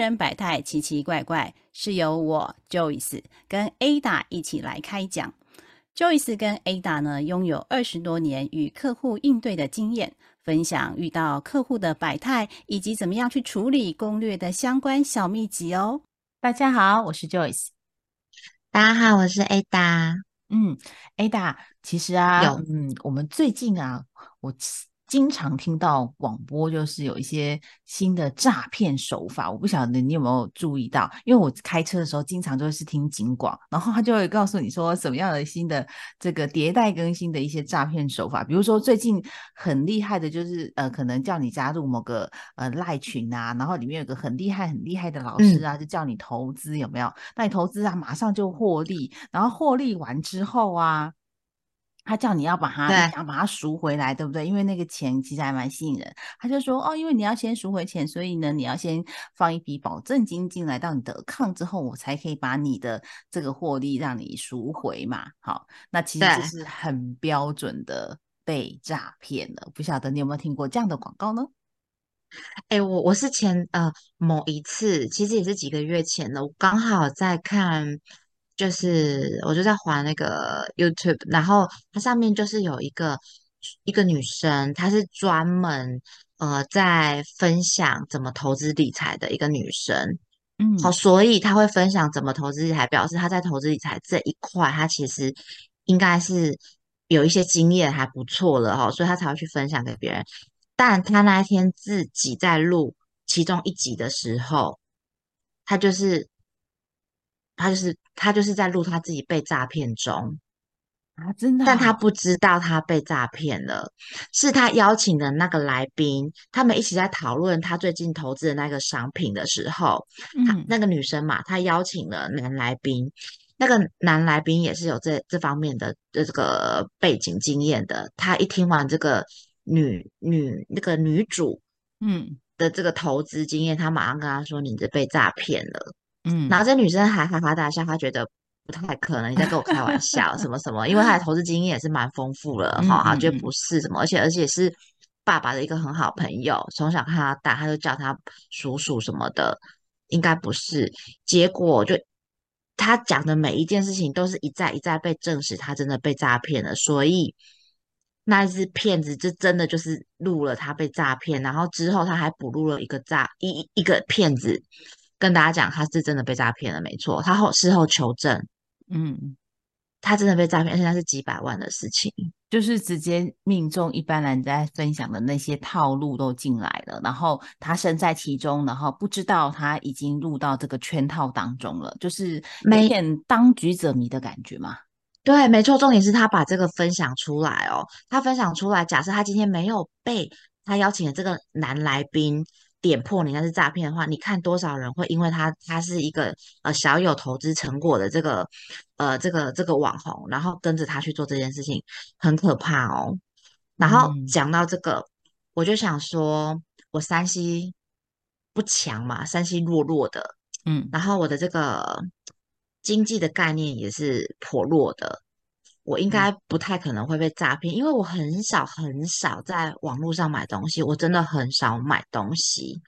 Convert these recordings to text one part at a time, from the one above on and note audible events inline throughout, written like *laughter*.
客人百态奇奇怪怪，是由我 Joyce 跟 Ada 一起来开讲。Joyce 跟 Ada 呢，拥有二十多年与客户应对的经验，分享遇到客户的百态以及怎么样去处理攻略的相关小秘籍哦。大家好，我是 Joyce。大家好，我是 Ada。嗯，Ada，其实啊，嗯，我们最近啊，我。经常听到广播，就是有一些新的诈骗手法，我不晓得你有没有注意到？因为我开车的时候经常就是听警广，然后他就会告诉你说什么样的新的这个迭代更新的一些诈骗手法，比如说最近很厉害的就是呃，可能叫你加入某个呃赖群啊，然后里面有个很厉害很厉害的老师啊，就叫你投资，有没有？那你投资啊，马上就获利，然后获利完之后啊。他叫你要把它想把它赎回来，对不对？因为那个钱其实还蛮吸引人。他就说哦，因为你要先赎回钱，所以呢，你要先放一笔保证金进来到你的抗之后，我才可以把你的这个获利让你赎回嘛。好，那其实这是很标准的被诈骗了。不晓得你有没有听过这样的广告呢？哎，我我是前呃某一次，其实也是几个月前的，我刚好在看。就是我就在滑那个 YouTube，然后它上面就是有一个一个女生，她是专门呃在分享怎么投资理财的一个女生，嗯，好，所以她会分享怎么投资理财，表示她在投资理财这一块，她其实应该是有一些经验还不错了哈，所以她才会去分享给别人。但她那一天自己在录其中一集的时候，她就是。他就是他就是在录他自己被诈骗中啊，真的，但他不知道他被诈骗了，是他邀请的那个来宾，他们一起在讨论他最近投资的那个商品的时候，嗯，那个女生嘛，她邀请了男来宾，那个男来宾也是有这这方面的这个背景经验的，他一听完这个女女那个女主嗯。的这个投资经验，他马上跟他说：“你这被诈骗了。”嗯，然后这女生还哈哈大笑，她觉得不太可能你在跟我开玩 *laughs* 笑什么什么，因为她的投资经验也是蛮丰富了哈，她觉得不是什么，而且而且是爸爸的一个很好朋友，从小看他大，他就叫他叔叔什么的，应该不是。结果就他讲的每一件事情都是一再一再被证实，他真的被诈骗了，所以那一只骗子就真的就是录了他被诈骗，然后之后他还补录了一个诈一一个骗子。跟大家讲，他是真的被诈骗了，没错。他后事后求证，嗯，他真的被诈骗，现在是几百万的事情，就是直接命中一般人在分享的那些套路都进来了，然后他身在其中，然后不知道他已经入到这个圈套当中了，就是有点当局者迷的感觉嘛。对，没错。重点是他把这个分享出来哦，他分享出来，假设他今天没有被他邀请的这个男来宾。点破你那是诈骗的话，你看多少人会因为他他是一个呃小有投资成果的这个呃这个这个网红，然后跟着他去做这件事情，很可怕哦。然后讲到这个，我就想说，我山西不强嘛，山西弱弱的，嗯，然后我的这个经济的概念也是颇弱的。我应该不太可能会被诈骗，因为我很少很少在网络上买东西，我真的很少买东西。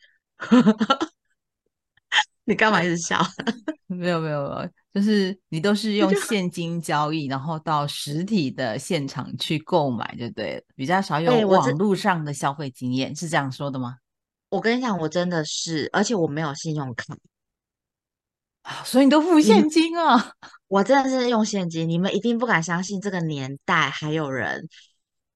你干嘛一直笑？*laughs* 没有没有没有，就是你都是用现金交易，然后到实体的现场去购买就对了，比较少有网络上的消费经验，是这样说的吗？我跟你讲，我真的是，而且我没有信用卡。所以你都付现金啊？*laughs* 我真的是用现金。你们一定不敢相信，这个年代还有人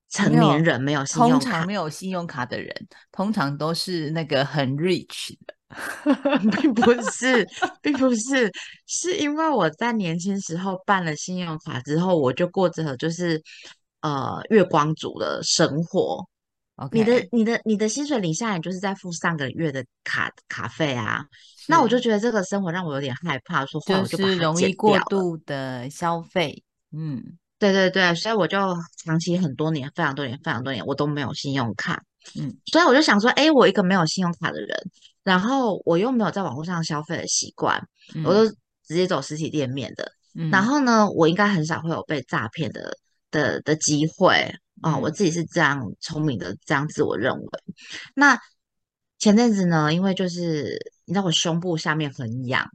成年人没有信用卡。通常没有信用卡的人，通常都是那个很 rich 的，*laughs* 并不 *laughs* 是，并不是，是因为我在年轻时候办了信用卡之后，我就过着就是呃月光族的生活。你的、你的、你的薪水领下来，就是在付上个月的卡卡费啊。那我就觉得这个生活让我有点害怕，说话我就容易过度的消费。嗯，对对对，所以我就长期很多年、非常多年、非常多年，我都没有信用卡。嗯，所以我就想说，哎，我一个没有信用卡的人，然后我又没有在网络上消费的习惯，我都直接走实体店面的。然后呢，我应该很少会有被诈骗的的的机会啊。我自己是这样聪明的，这样自我认为。那前阵子呢，因为就是。你知道我胸部下面很痒，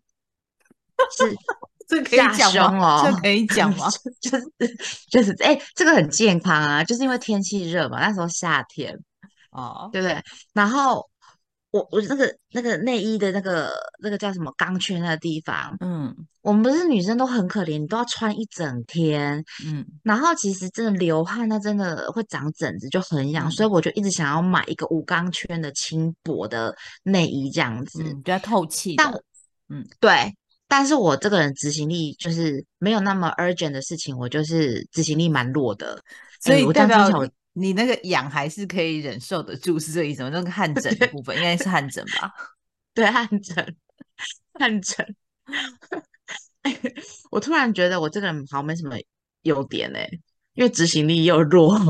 是 *laughs* 这可以讲吗？这可以讲吗？*laughs* 就是就是哎，这个很健康啊，就是因为天气热嘛，那时候夏天哦，对不对？然后。我我那个那个内衣的那个那个叫什么钢圈的地方，嗯，我们不是女生都很可怜，你都要穿一整天，嗯，然后其实真的流汗，那真的会长疹子，就很痒，所以我就一直想要买一个无钢圈的轻薄的内衣这样子，比较透气。但嗯，对，但是我这个人执行力就是没有那么 urgent 的事情，我就是执行力蛮弱的，所以我代表。你那个痒还是可以忍受得住，是这意思吗？那个汗疹的部分应该是汗疹吧？*laughs* 对，汗疹，汗疹。*laughs* 我突然觉得我这个人好像没什么优点哎，因为执行力又弱。*laughs*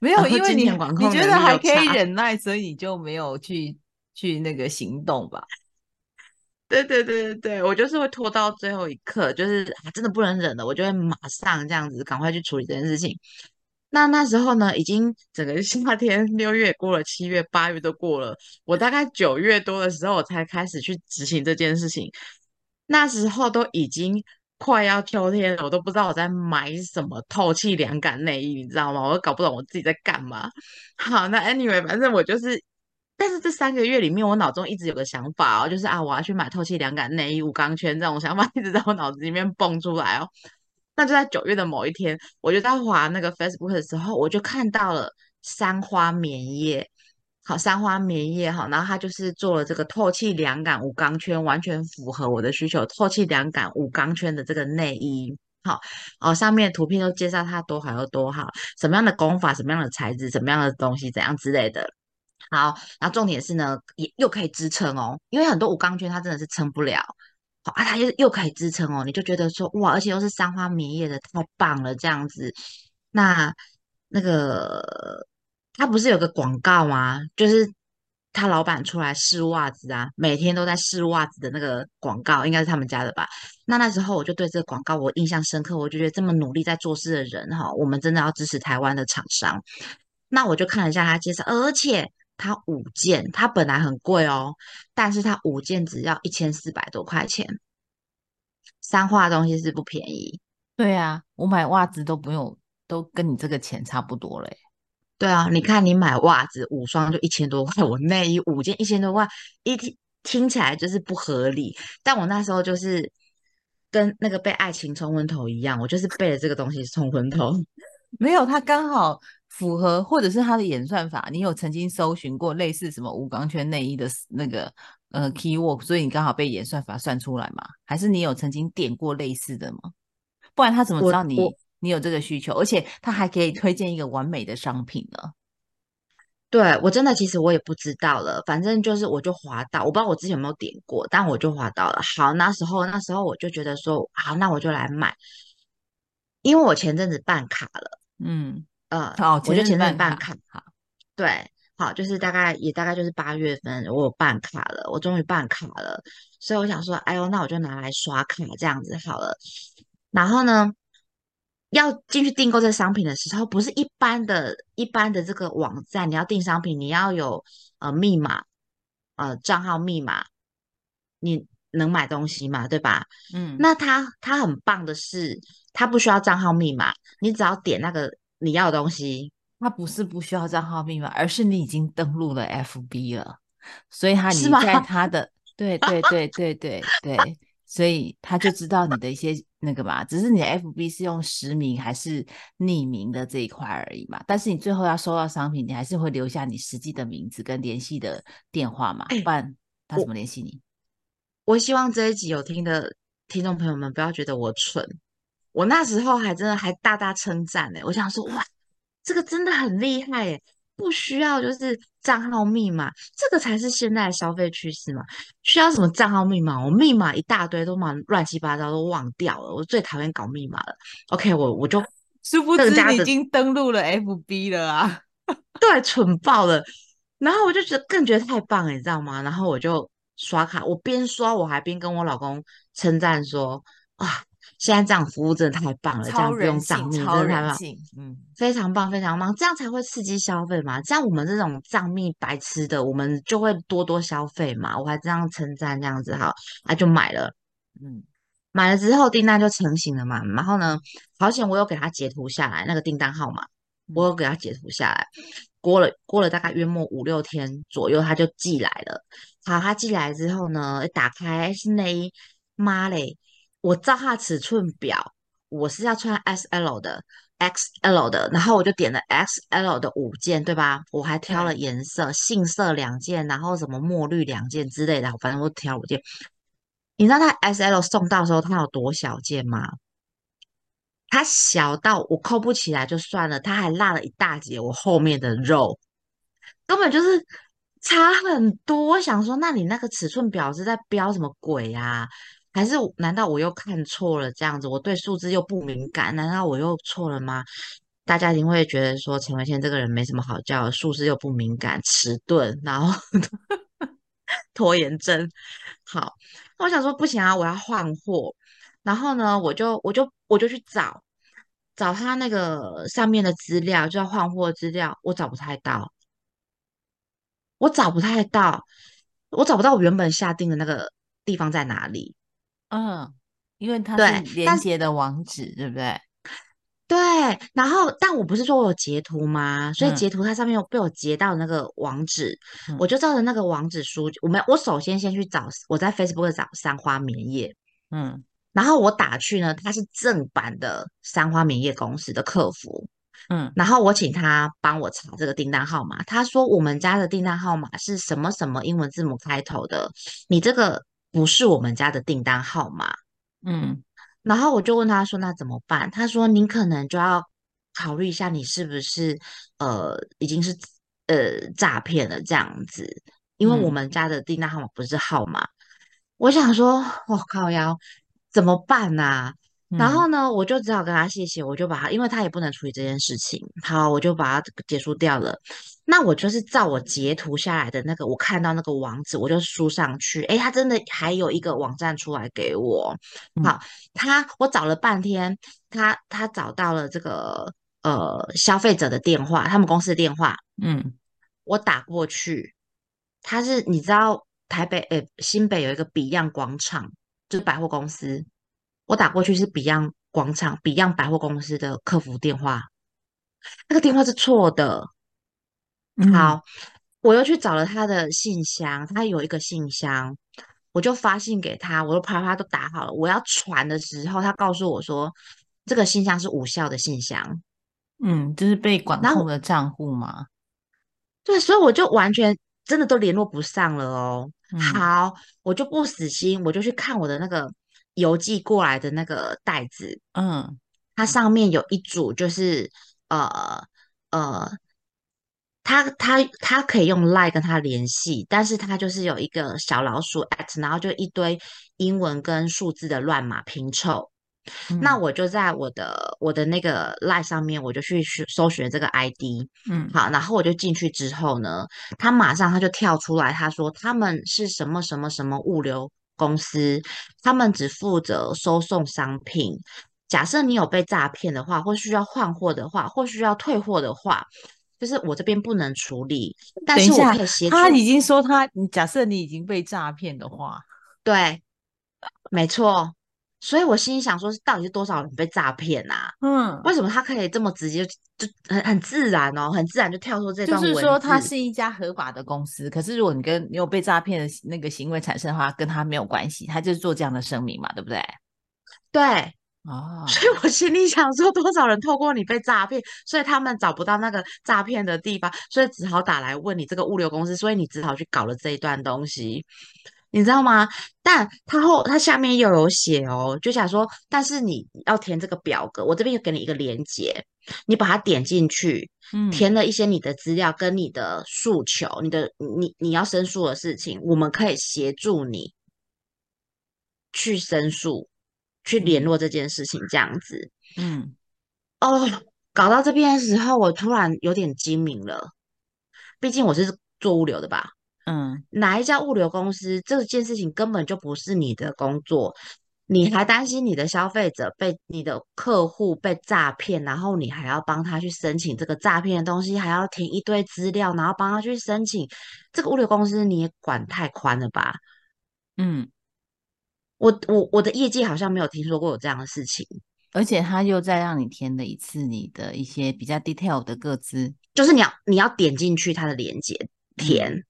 没有，因为你你觉得还可以忍耐，所以你就没有去去那个行动吧？对对对对对，我就是会拖到最后一刻，就是真的不能忍了，我就会马上这样子赶快去处理这件事情。那那时候呢，已经整个夏天六月过了，七月八月都过了，我大概九月多的时候我才开始去执行这件事情。那时候都已经快要秋天了，我都不知道我在买什么透气凉感内衣，你知道吗？我都搞不懂我自己在干嘛。好，那 anyway，反正我就是，但是这三个月里面，我脑中一直有个想法哦，就是啊，我要去买透气凉感内衣、无钢圈这种想法一直在我脑子里面蹦出来哦。那就在九月的某一天，我就在滑那个 Facebook 的时候，我就看到了三花棉叶，好，三花棉叶哈，然后它就是做了这个透气凉感无钢圈，完全符合我的需求，透气凉感无钢圈的这个内衣，好，哦，上面图片都介绍它多好有多好，什么样的工法，什么样的材质，什么样的东西，怎样之类的，好，然后重点是呢，也又可以支撑哦，因为很多无钢圈它真的是撑不了。啊，它又又可以支撑哦，你就觉得说哇，而且又是三花棉叶的，太棒了这样子。那那个他不是有个广告吗？就是他老板出来试袜子啊，每天都在试袜子的那个广告，应该是他们家的吧？那那时候我就对这个广告我印象深刻，我就觉得这么努力在做事的人哈，我们真的要支持台湾的厂商。那我就看了一下他介绍，而且。它五件，它本来很贵哦，但是它五件只要一千四百多块钱。三花的东西是不便宜。对啊，我买袜子都不用，都跟你这个钱差不多嘞。对啊，你看你买袜子五双就一千多块，我内衣五件一千多块，一听听起来就是不合理。但我那时候就是跟那个被爱情冲昏头一样，我就是被了这个东西冲昏头。*laughs* 没有，他刚好。符合或者是它的演算法，你有曾经搜寻过类似什么无钢圈内衣的那个呃 keyword，所以你刚好被演算法算出来吗？还是你有曾经点过类似的吗？不然他怎么知道你你有这个需求？而且他还可以推荐一个完美的商品呢？对我真的其实我也不知道了，反正就是我就滑到，我不知道我之前有没有点过，但我就滑到了。好，那时候那时候我就觉得说，好，那我就来买，因为我前阵子办卡了，嗯。呃，好，我就前阵办卡，好，对，好，就是大概也大概就是八月份，我有办卡了，我终于办卡了，所以我想说，哎呦，那我就拿来刷卡这样子好了。然后呢，要进去订购这商品的时候，不是一般的一般的这个网站，你要订商品，你要有呃密码，呃账号密码，你能买东西嘛，对吧？嗯，那它它很棒的是，它不需要账号密码，你只要点那个。你要的东西，他不是不需要账号密码，而是你已经登录了 FB 了，所以他你在他的对对对对对对，所以他就知道你的一些那个嘛，只是你的 FB 是用实名还是匿名的这一块而已嘛。但是你最后要收到商品，你还是会留下你实际的名字跟联系的电话嘛，不然他怎么联系你？我希望这一集有听的听众朋友们不要觉得我蠢。我那时候还真的还大大称赞呢，我想说哇，这个真的很厉害耶，不需要就是账号密码，这个才是现在的消费趋势嘛。需要什么账号密码？我密码一大堆都蛮乱七八糟，都忘掉了。我最讨厌搞密码了。OK，我我就 *laughs* 殊不知你已经登录了 FB 了啊，*laughs* 对，蠢爆了。然后我就觉得更觉得太棒了，你知道吗？然后我就刷卡，我边刷我还边跟我老公称赞说，哇。现在这样服务真的太棒了，这样不用账密，真的太棒，嗯，非常棒，非常棒，这样才会刺激消费嘛。这样我们这种账密白痴的，我们就会多多消费嘛。我还这样称赞这样子哈，他就买了，嗯，买了之后订单就成型了嘛。然后呢，好险我有给他截图下来那个订单号码，我有给他截图下来。过了过了大概约莫五六天左右，他就寄来了。好，他寄来之后呢，打开是内衣，妈嘞！我照他尺寸表，我是要穿 S L 的，X L 的，然后我就点了 X L 的五件，对吧？我还挑了颜色，杏色两件，然后什么墨绿两件之类的，反正我挑五件。你知道他 S L 送到时候他有多小件吗？它小到我扣不起来就算了，它还落了一大截我后面的肉，根本就是差很多。我想说，那你那个尺寸表是在标什么鬼啊？还是难道我又看错了？这样子，我对数字又不敏感，难道我又错了吗？大家一定会觉得说陈文谦这个人没什么好叫，数字又不敏感，迟钝，然后 *laughs* 拖延症。好，我想说不行啊，我要换货。然后呢，我就我就我就去找找他那个上面的资料，就要换货资料，我找不太到，我找不太到，我找不到我原本下定的那个地方在哪里。嗯，因为它是连接的网址，对不对？对。然后，但我不是说我有截图吗？所以截图它上面有被我截到那个网址，我就照着那个网址输。我们我首先先去找我在 Facebook 找三花棉叶，嗯。然后我打去呢，他是正版的三花棉业公司的客服，嗯，然后我请他帮我查这个订单号码，他说我们家的订单号码是什么什么英文字母开头的，你这个不是我们家的订单号码，嗯，然后我就问他说那怎么办？他说您可能就要考虑一下，你是不是呃已经是呃诈骗了这样子，因为我们家的订单号码不是号码，我想说我靠呀。怎么办呐？然后呢，我就只好跟他谢谢，我就把他，因为他也不能处理这件事情，好，我就把它结束掉了。那我就是照我截图下来的那个，我看到那个网址，我就输上去。诶，他真的还有一个网站出来给我。好，他我找了半天，他他找到了这个呃消费者的电话，他们公司的电话。嗯，我打过去，他是你知道台北诶新北有一个 Beyond 广场。就是百货公司，我打过去是 Beyond 广场 Beyond 百货公司的客服电话，那个电话是错的。好，我又去找了他的信箱，他有一个信箱，我就发信给他，我都啪啪都打好了。我要传的时候，他告诉我说这个信箱是无效的信箱。嗯，就是被管控的账户吗？对，所以我就完全真的都联络不上了哦。好，我就不死心，我就去看我的那个邮寄过来的那个袋子，嗯，它上面有一组，就是呃呃，他他他可以用 Line 跟他联系，但是他就是有一个小老鼠 at，然后就一堆英文跟数字的乱码拼凑。那我就在我的我的那个 line 上面，我就去搜寻这个 ID，嗯，好，然后我就进去之后呢，他马上他就跳出来，他说他们是什么什么什么物流公司，他们只负责收送商品。假设你有被诈骗的话，或需要换货的话，或需要退货的话，就是我这边不能处理。但是我可以协助。他已经说他，假设你已经被诈骗的话，对，没错。所以我心里想说，是到底是多少人被诈骗呐？嗯，为什么他可以这么直接，就很很自然哦，很自然就跳出这段就是说，他是一家合法的公司，可是如果你跟你有被诈骗的那个行为产生的话，跟他没有关系，他就是做这样的声明嘛，对不对？对，哦，所以我心里想说，多少人透过你被诈骗，所以他们找不到那个诈骗的地方，所以只好打来问你这个物流公司，所以你只好去搞了这一段东西。你知道吗？但他后他下面又有写哦，就想说，但是你要填这个表格，我这边又给你一个连接，你把它点进去，填了一些你的资料跟你的诉求，你的你你要申诉的事情，我们可以协助你去申诉，去联络这件事情，这样子。嗯，哦，搞到这边的时候，我突然有点精明了，毕竟我是做物流的吧。嗯，哪一家物流公司这件事情根本就不是你的工作，你还担心你的消费者被你的客户被诈骗，然后你还要帮他去申请这个诈骗的东西，还要填一堆资料，然后帮他去申请这个物流公司，你也管太宽了吧？嗯，我我我的业绩好像没有听说过有这样的事情，而且他又再让你填了一次你的一些比较 detail 的个资，就是你要你要点进去他的链接填，嗯，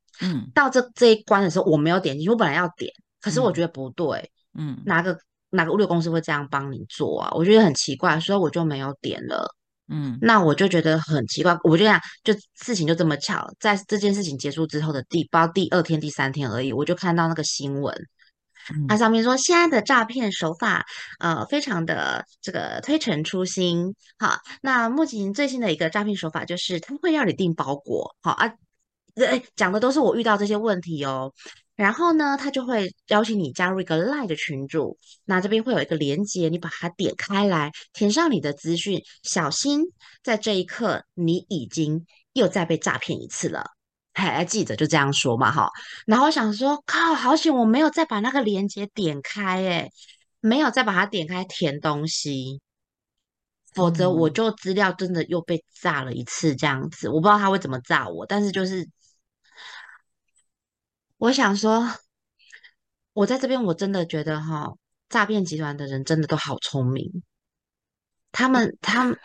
到这这一关的时候我没有点进去，我本来要点，可是我觉得不对，嗯，哪个？哪个物流公司会这样帮你做啊？我觉得很奇怪，所以我就没有点了。嗯，那我就觉得很奇怪。我就想，就事情就这么巧，在这件事情结束之后的第包第二天、第三天而已，我就看到那个新闻，它上面说现在的诈骗手法呃非常的这个推陈出新。好，那目前最新的一个诈骗手法就是他会要你订包裹。好啊，哎，讲的都是我遇到这些问题哦。然后呢，他就会邀请你加入一个 Line 的群组，那这边会有一个连接，你把它点开来，填上你的资讯，小心在这一刻你已经又再被诈骗一次了。还记者就这样说嘛，哈。然后我想说，靠，好险我没有再把那个连接点开，哎，没有再把它点开填东西，否则我就资料真的又被炸了一次这样子。我不知道他会怎么炸我，但是就是。我想说，我在这边我真的觉得哈，诈骗集团的人真的都好聪明。他们，他们，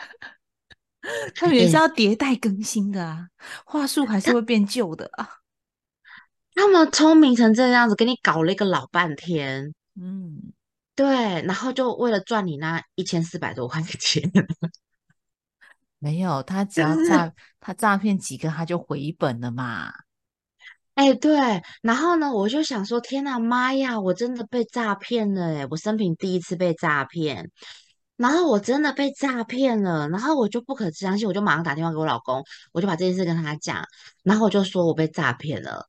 *laughs* 他们也是要迭代更新的啊，话术还是会变旧的啊。*laughs* 他们聪明成这样子，给你搞了一个老半天，嗯，对，然后就为了赚你那一千四百多块钱。*laughs* 没有，他只要诈他诈骗几个，他就回本了嘛。哎，对，然后呢，我就想说，天呐，妈呀，我真的被诈骗了！哎，我生平第一次被诈骗，然后我真的被诈骗了，然后我就不可相信，我就马上打电话给我老公，我就把这件事跟他讲，然后我就说我被诈骗了，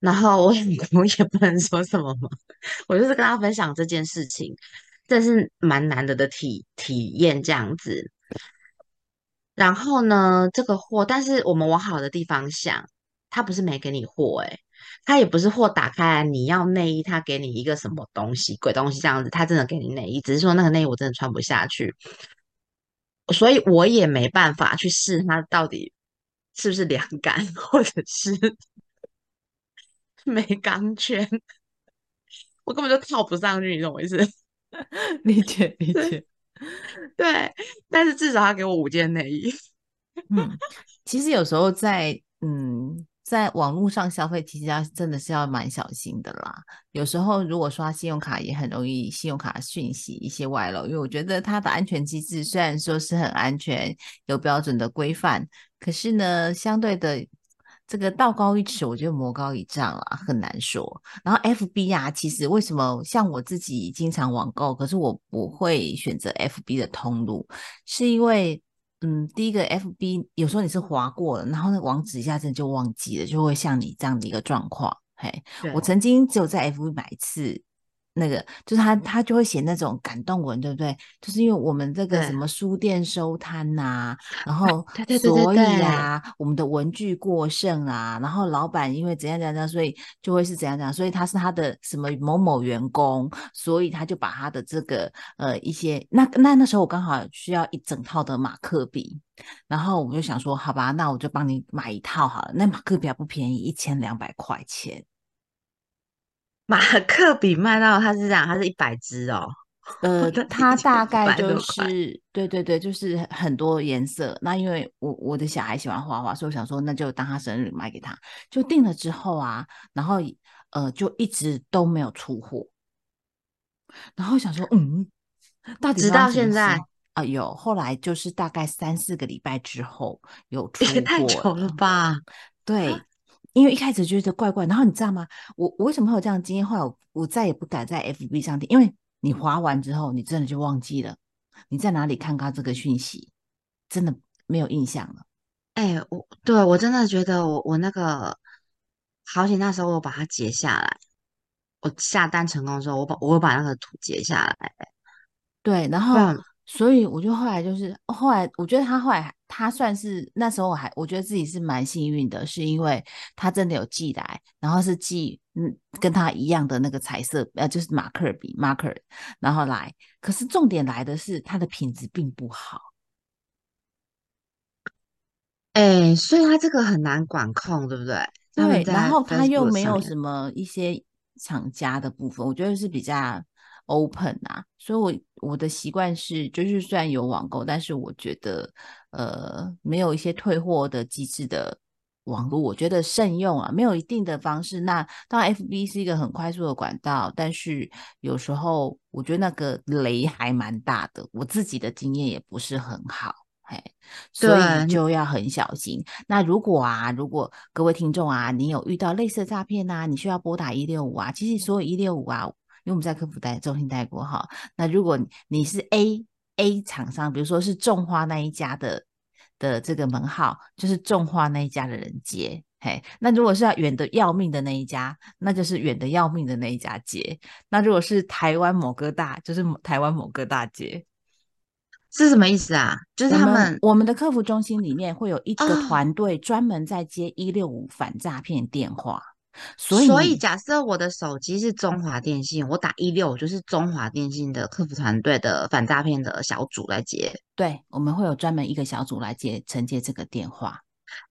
然后我 *laughs* 我也不能说什么嘛，我就是跟他分享这件事情，这是蛮难得的体体验这样子。然后呢，这个货，但是我们往好的地方想。他不是没给你货哎，他也不是货打开来你要内衣，他给你一个什么东西鬼东西这样子，他真的给你内衣，只是说那个内衣我真的穿不下去，所以我也没办法去试它到底是不是凉感 *laughs* 或者是没钢圈，我根本就套不上去，你懂我意思？*laughs* 理 *laughs* 解理解，对，但是至少他给我五件内衣。嗯，其实有时候在嗯。在网络上消费，其实要真的是要蛮小心的啦。有时候如果刷信用卡，也很容易信用卡讯息一些外漏。因为我觉得它的安全机制虽然说是很安全，有标准的规范，可是呢，相对的这个道高一尺，我觉得魔高一丈啊，很难说。然后 FB 啊，其实为什么像我自己经常网购，可是我不会选择 FB 的通路，是因为。嗯，第一个 F B 有时候你是划过了，然后那网址一下子就忘记了，就会像你这样的一个状况。嘿，我曾经只有在 F B 买一次。那个就是他，他就会写那种感动文，对不对？就是因为我们这个什么书店收摊呐，然后所以啊，我们的文具过剩啊，然后老板因为怎样怎样，所以就会是怎样怎样，所以他是他的什么某某员工，所以他就把他的这个呃一些那那那时候我刚好需要一整套的马克笔，然后我就想说，好吧，那我就帮你买一套好了。那马克笔不便宜，一千两百块钱。马克笔卖到它是这样，它是一百支哦。呃，它 *laughs* 大概就是对对对，就是很多颜色。那因为我我的小孩喜欢画画，所以我想说，那就当他生日买给他。就定了之后啊，然后呃，就一直都没有出货。然后想说，嗯，到底直到现在啊，有后来就是大概三四个礼拜之后有出货，太久了吧？对。因为一开始觉得怪怪，然后你知道吗？我我为什么会有这样的经验？后来我我再也不敢在 FB 上订，因为你划完之后，你真的就忘记了你在哪里看到这个讯息，真的没有印象了。哎，我对我真的觉得我我那个好险，那时候我把它截下来，我下单成功的时候，我把我把那个图截下来。对，然后。所以我就后来就是后来，我觉得他后来他算是那时候我还我觉得自己是蛮幸运的，是因为他真的有寄来，然后是寄嗯，跟他一样的那个彩色，呃，就是马克笔 marker，然后来，可是重点来的是它的品质并不好。哎，所以它这个很难管控，对不对？对，然后它又没有什么一些厂家的部分，我觉得是比较 open 啊。所以，我我的习惯是，就是虽然有网购，但是我觉得，呃，没有一些退货的机制的。网络我觉得慎用啊，没有一定的方式。那当然，FB 是一个很快速的管道，但是有时候我觉得那个雷还蛮大的。我自己的经验也不是很好，嘿，所以就要很小心。那如果啊，如果各位听众啊，你有遇到类似的诈骗啊，你需要拨打一六五啊。其实所有一六五啊，因为我们在客服带中心带过哈。那如果你是 A A 厂商，比如说是种花那一家的。的这个门号就是种花那一家的人接，嘿，那如果是要远的要命的那一家，那就是远的要命的那一家接。那如果是台湾某个大，就是台湾某个大接，是什么意思啊？就是他们我们的客服中心里面会有一个团队专门在接一六五反诈骗电话。所以，假设我的手机是中华电信，我打一六，就是中华电信的客服团队的反诈骗的小组来接。对，我们会有专门一个小组来接承接这个电话。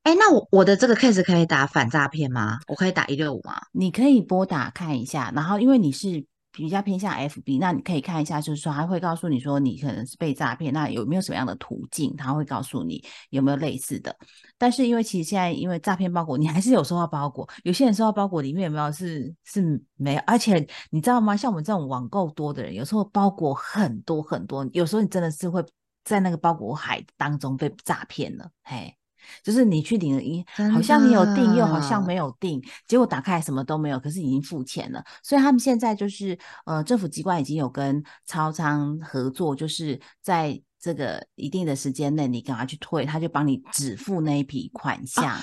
哎，那我我的这个 case 可以打反诈骗吗？我可以打一六五吗？你可以拨打看一下，然后因为你是。比较偏向 FB，那你可以看一下，就是说他会告诉你说你可能是被诈骗，那有没有什么样的途径？他会告诉你有没有类似的。但是因为其实现在因为诈骗包裹，你还是有收到包裹，有些人收到包裹里面有没有是是没有，而且你知道吗？像我们这种网购多的人，有时候包裹很多很多，有时候你真的是会在那个包裹海当中被诈骗了，嘿。就是你去领了一，好像你有订，又好像没有订，结果打开什么都没有，可是已经付钱了。所以他们现在就是，呃，政府机关已经有跟超商合作，就是在这个一定的时间内，你赶快去退，他就帮你只付那一笔款项。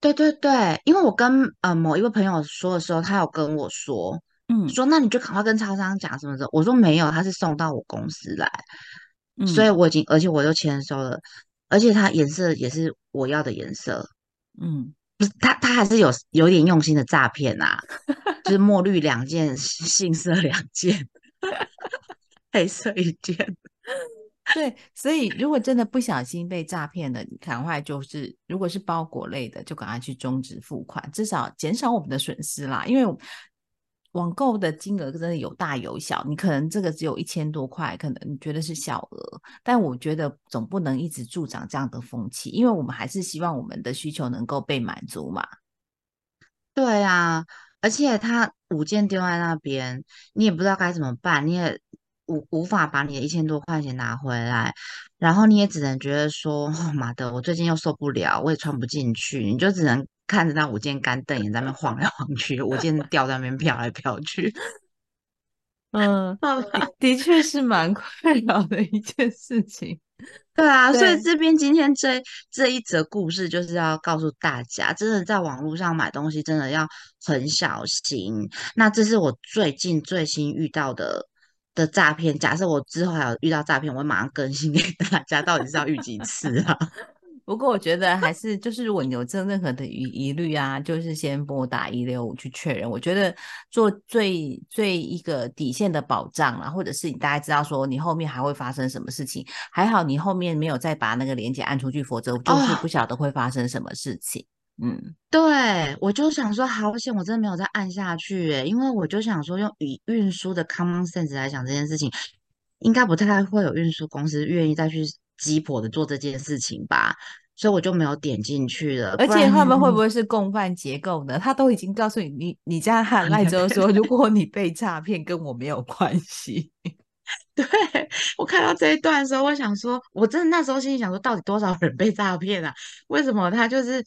对对对，因为我跟呃某一位朋友说的时候，他有跟我说，嗯，说那你就赶快跟超商讲什么的。我说没有，他是送到我公司来，所以我已经，而且我都签收了。而且它颜色也是我要的颜色，嗯，不是，他他还是有有点用心的诈骗呐，就是墨绿两件，杏色两件，*laughs* 黑色一件，*laughs* 对，所以如果真的不小心被诈骗了，你赶快就是，如果是包裹类的，就赶快去终止付款，至少减少我们的损失啦，因为。网购的金额真的有大有小，你可能这个只有一千多块，可能你觉得是小额，但我觉得总不能一直助长这样的风气，因为我们还是希望我们的需求能够被满足嘛。对啊，而且他五件丢在那边，你也不知道该怎么办，你也无无法把你的一千多块钱拿回来，然后你也只能觉得说，妈的，我最近又受不了，我也穿不进去，你就只能。看着那五件干瞪眼在那边晃来晃去，五件吊在那边飘来飘去。*laughs* 嗯，*laughs* 的确是蛮困扰的一件事情。*laughs* 对啊，所以这边今天这这一则故事就是要告诉大家，真的在网络上买东西真的要很小心。那这是我最近最新遇到的的诈骗。假设我之后还有遇到诈骗，我会马上更新给大家，到底是要遇几次啊？不过我觉得还是就是，如果你有这任何的疑疑虑啊，就是先拨打一六五去确认。我觉得做最最一个底线的保障啦，或者是你大概知道说你后面还会发生什么事情，还好你后面没有再把那个连接按出去，否则就是不晓得会发生什么事情。嗯，对，我就想说好险，我真的没有再按下去，因为我就想说用以运输的 common sense 来讲这件事情，应该不太会有运输公司愿意再去。鸡婆的做这件事情吧，所以我就没有点进去了。而且他们会不会是共犯结构呢？他都已经告诉你，你你家喊赖之后说，如果你被诈骗，跟我没有关系。*laughs* 对我看到这一段的时候，我想说，我真的那时候心里想说，到底多少人被诈骗啊？为什么他就是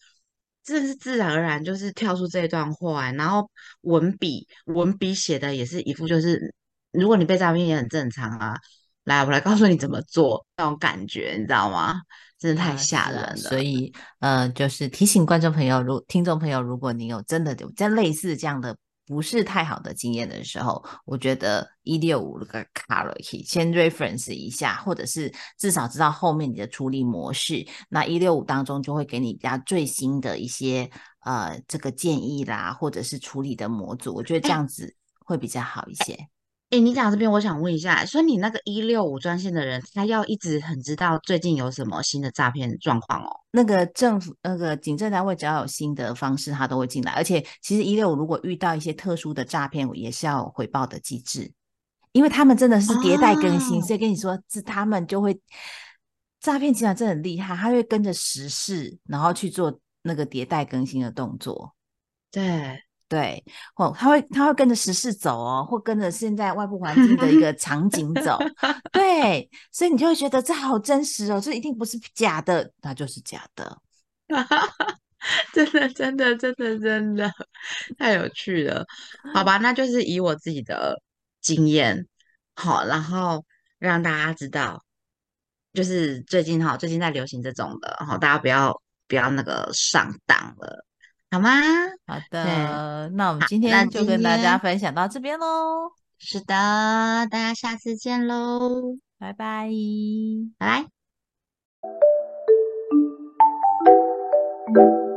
这是自然而然就是跳出这一段话，然后文笔文笔写的也是一副就是，如果你被诈骗也很正常啊。来，我来告诉你怎么做，那种感觉，你知道吗？真的太吓人了。所以，呃，就是提醒观众朋友，如听众朋友，如果你有真的有在类似这样的不是太好的经验的时候，我觉得一六五那个卡了可以先 reference 一下，或者是至少知道后面你的处理模式。那一六五当中就会给你比较最新的一些呃这个建议啦，或者是处理的模组，我觉得这样子会比较好一些。哎，你讲这边，我想问一下，说你那个一六五专线的人，他要一直很知道最近有什么新的诈骗状况哦？那个政府那个警政单位只要有新的方式，他都会进来。而且其实一六五如果遇到一些特殊的诈骗，也是要有回报的机制，因为他们真的是迭代更新，所以跟你说，是他们就会诈骗集团真的很厉害，他会跟着时事，然后去做那个迭代更新的动作。对。对，哦，他会他会跟着时事走哦，或跟着现在外部环境的一个场景走，对，所以你就会觉得这好真实哦，这一定不是假的，那就是假的，*laughs* 真的真的真的真的太有趣了，好吧，那就是以我自己的经验，好，然后让大家知道，就是最近哈，最近在流行这种的，好，大家不要不要那个上当了。好吗？好的，那我们今天就跟大家分享到这边喽。是的，大家下次见喽，拜拜，拜拜。*laughs*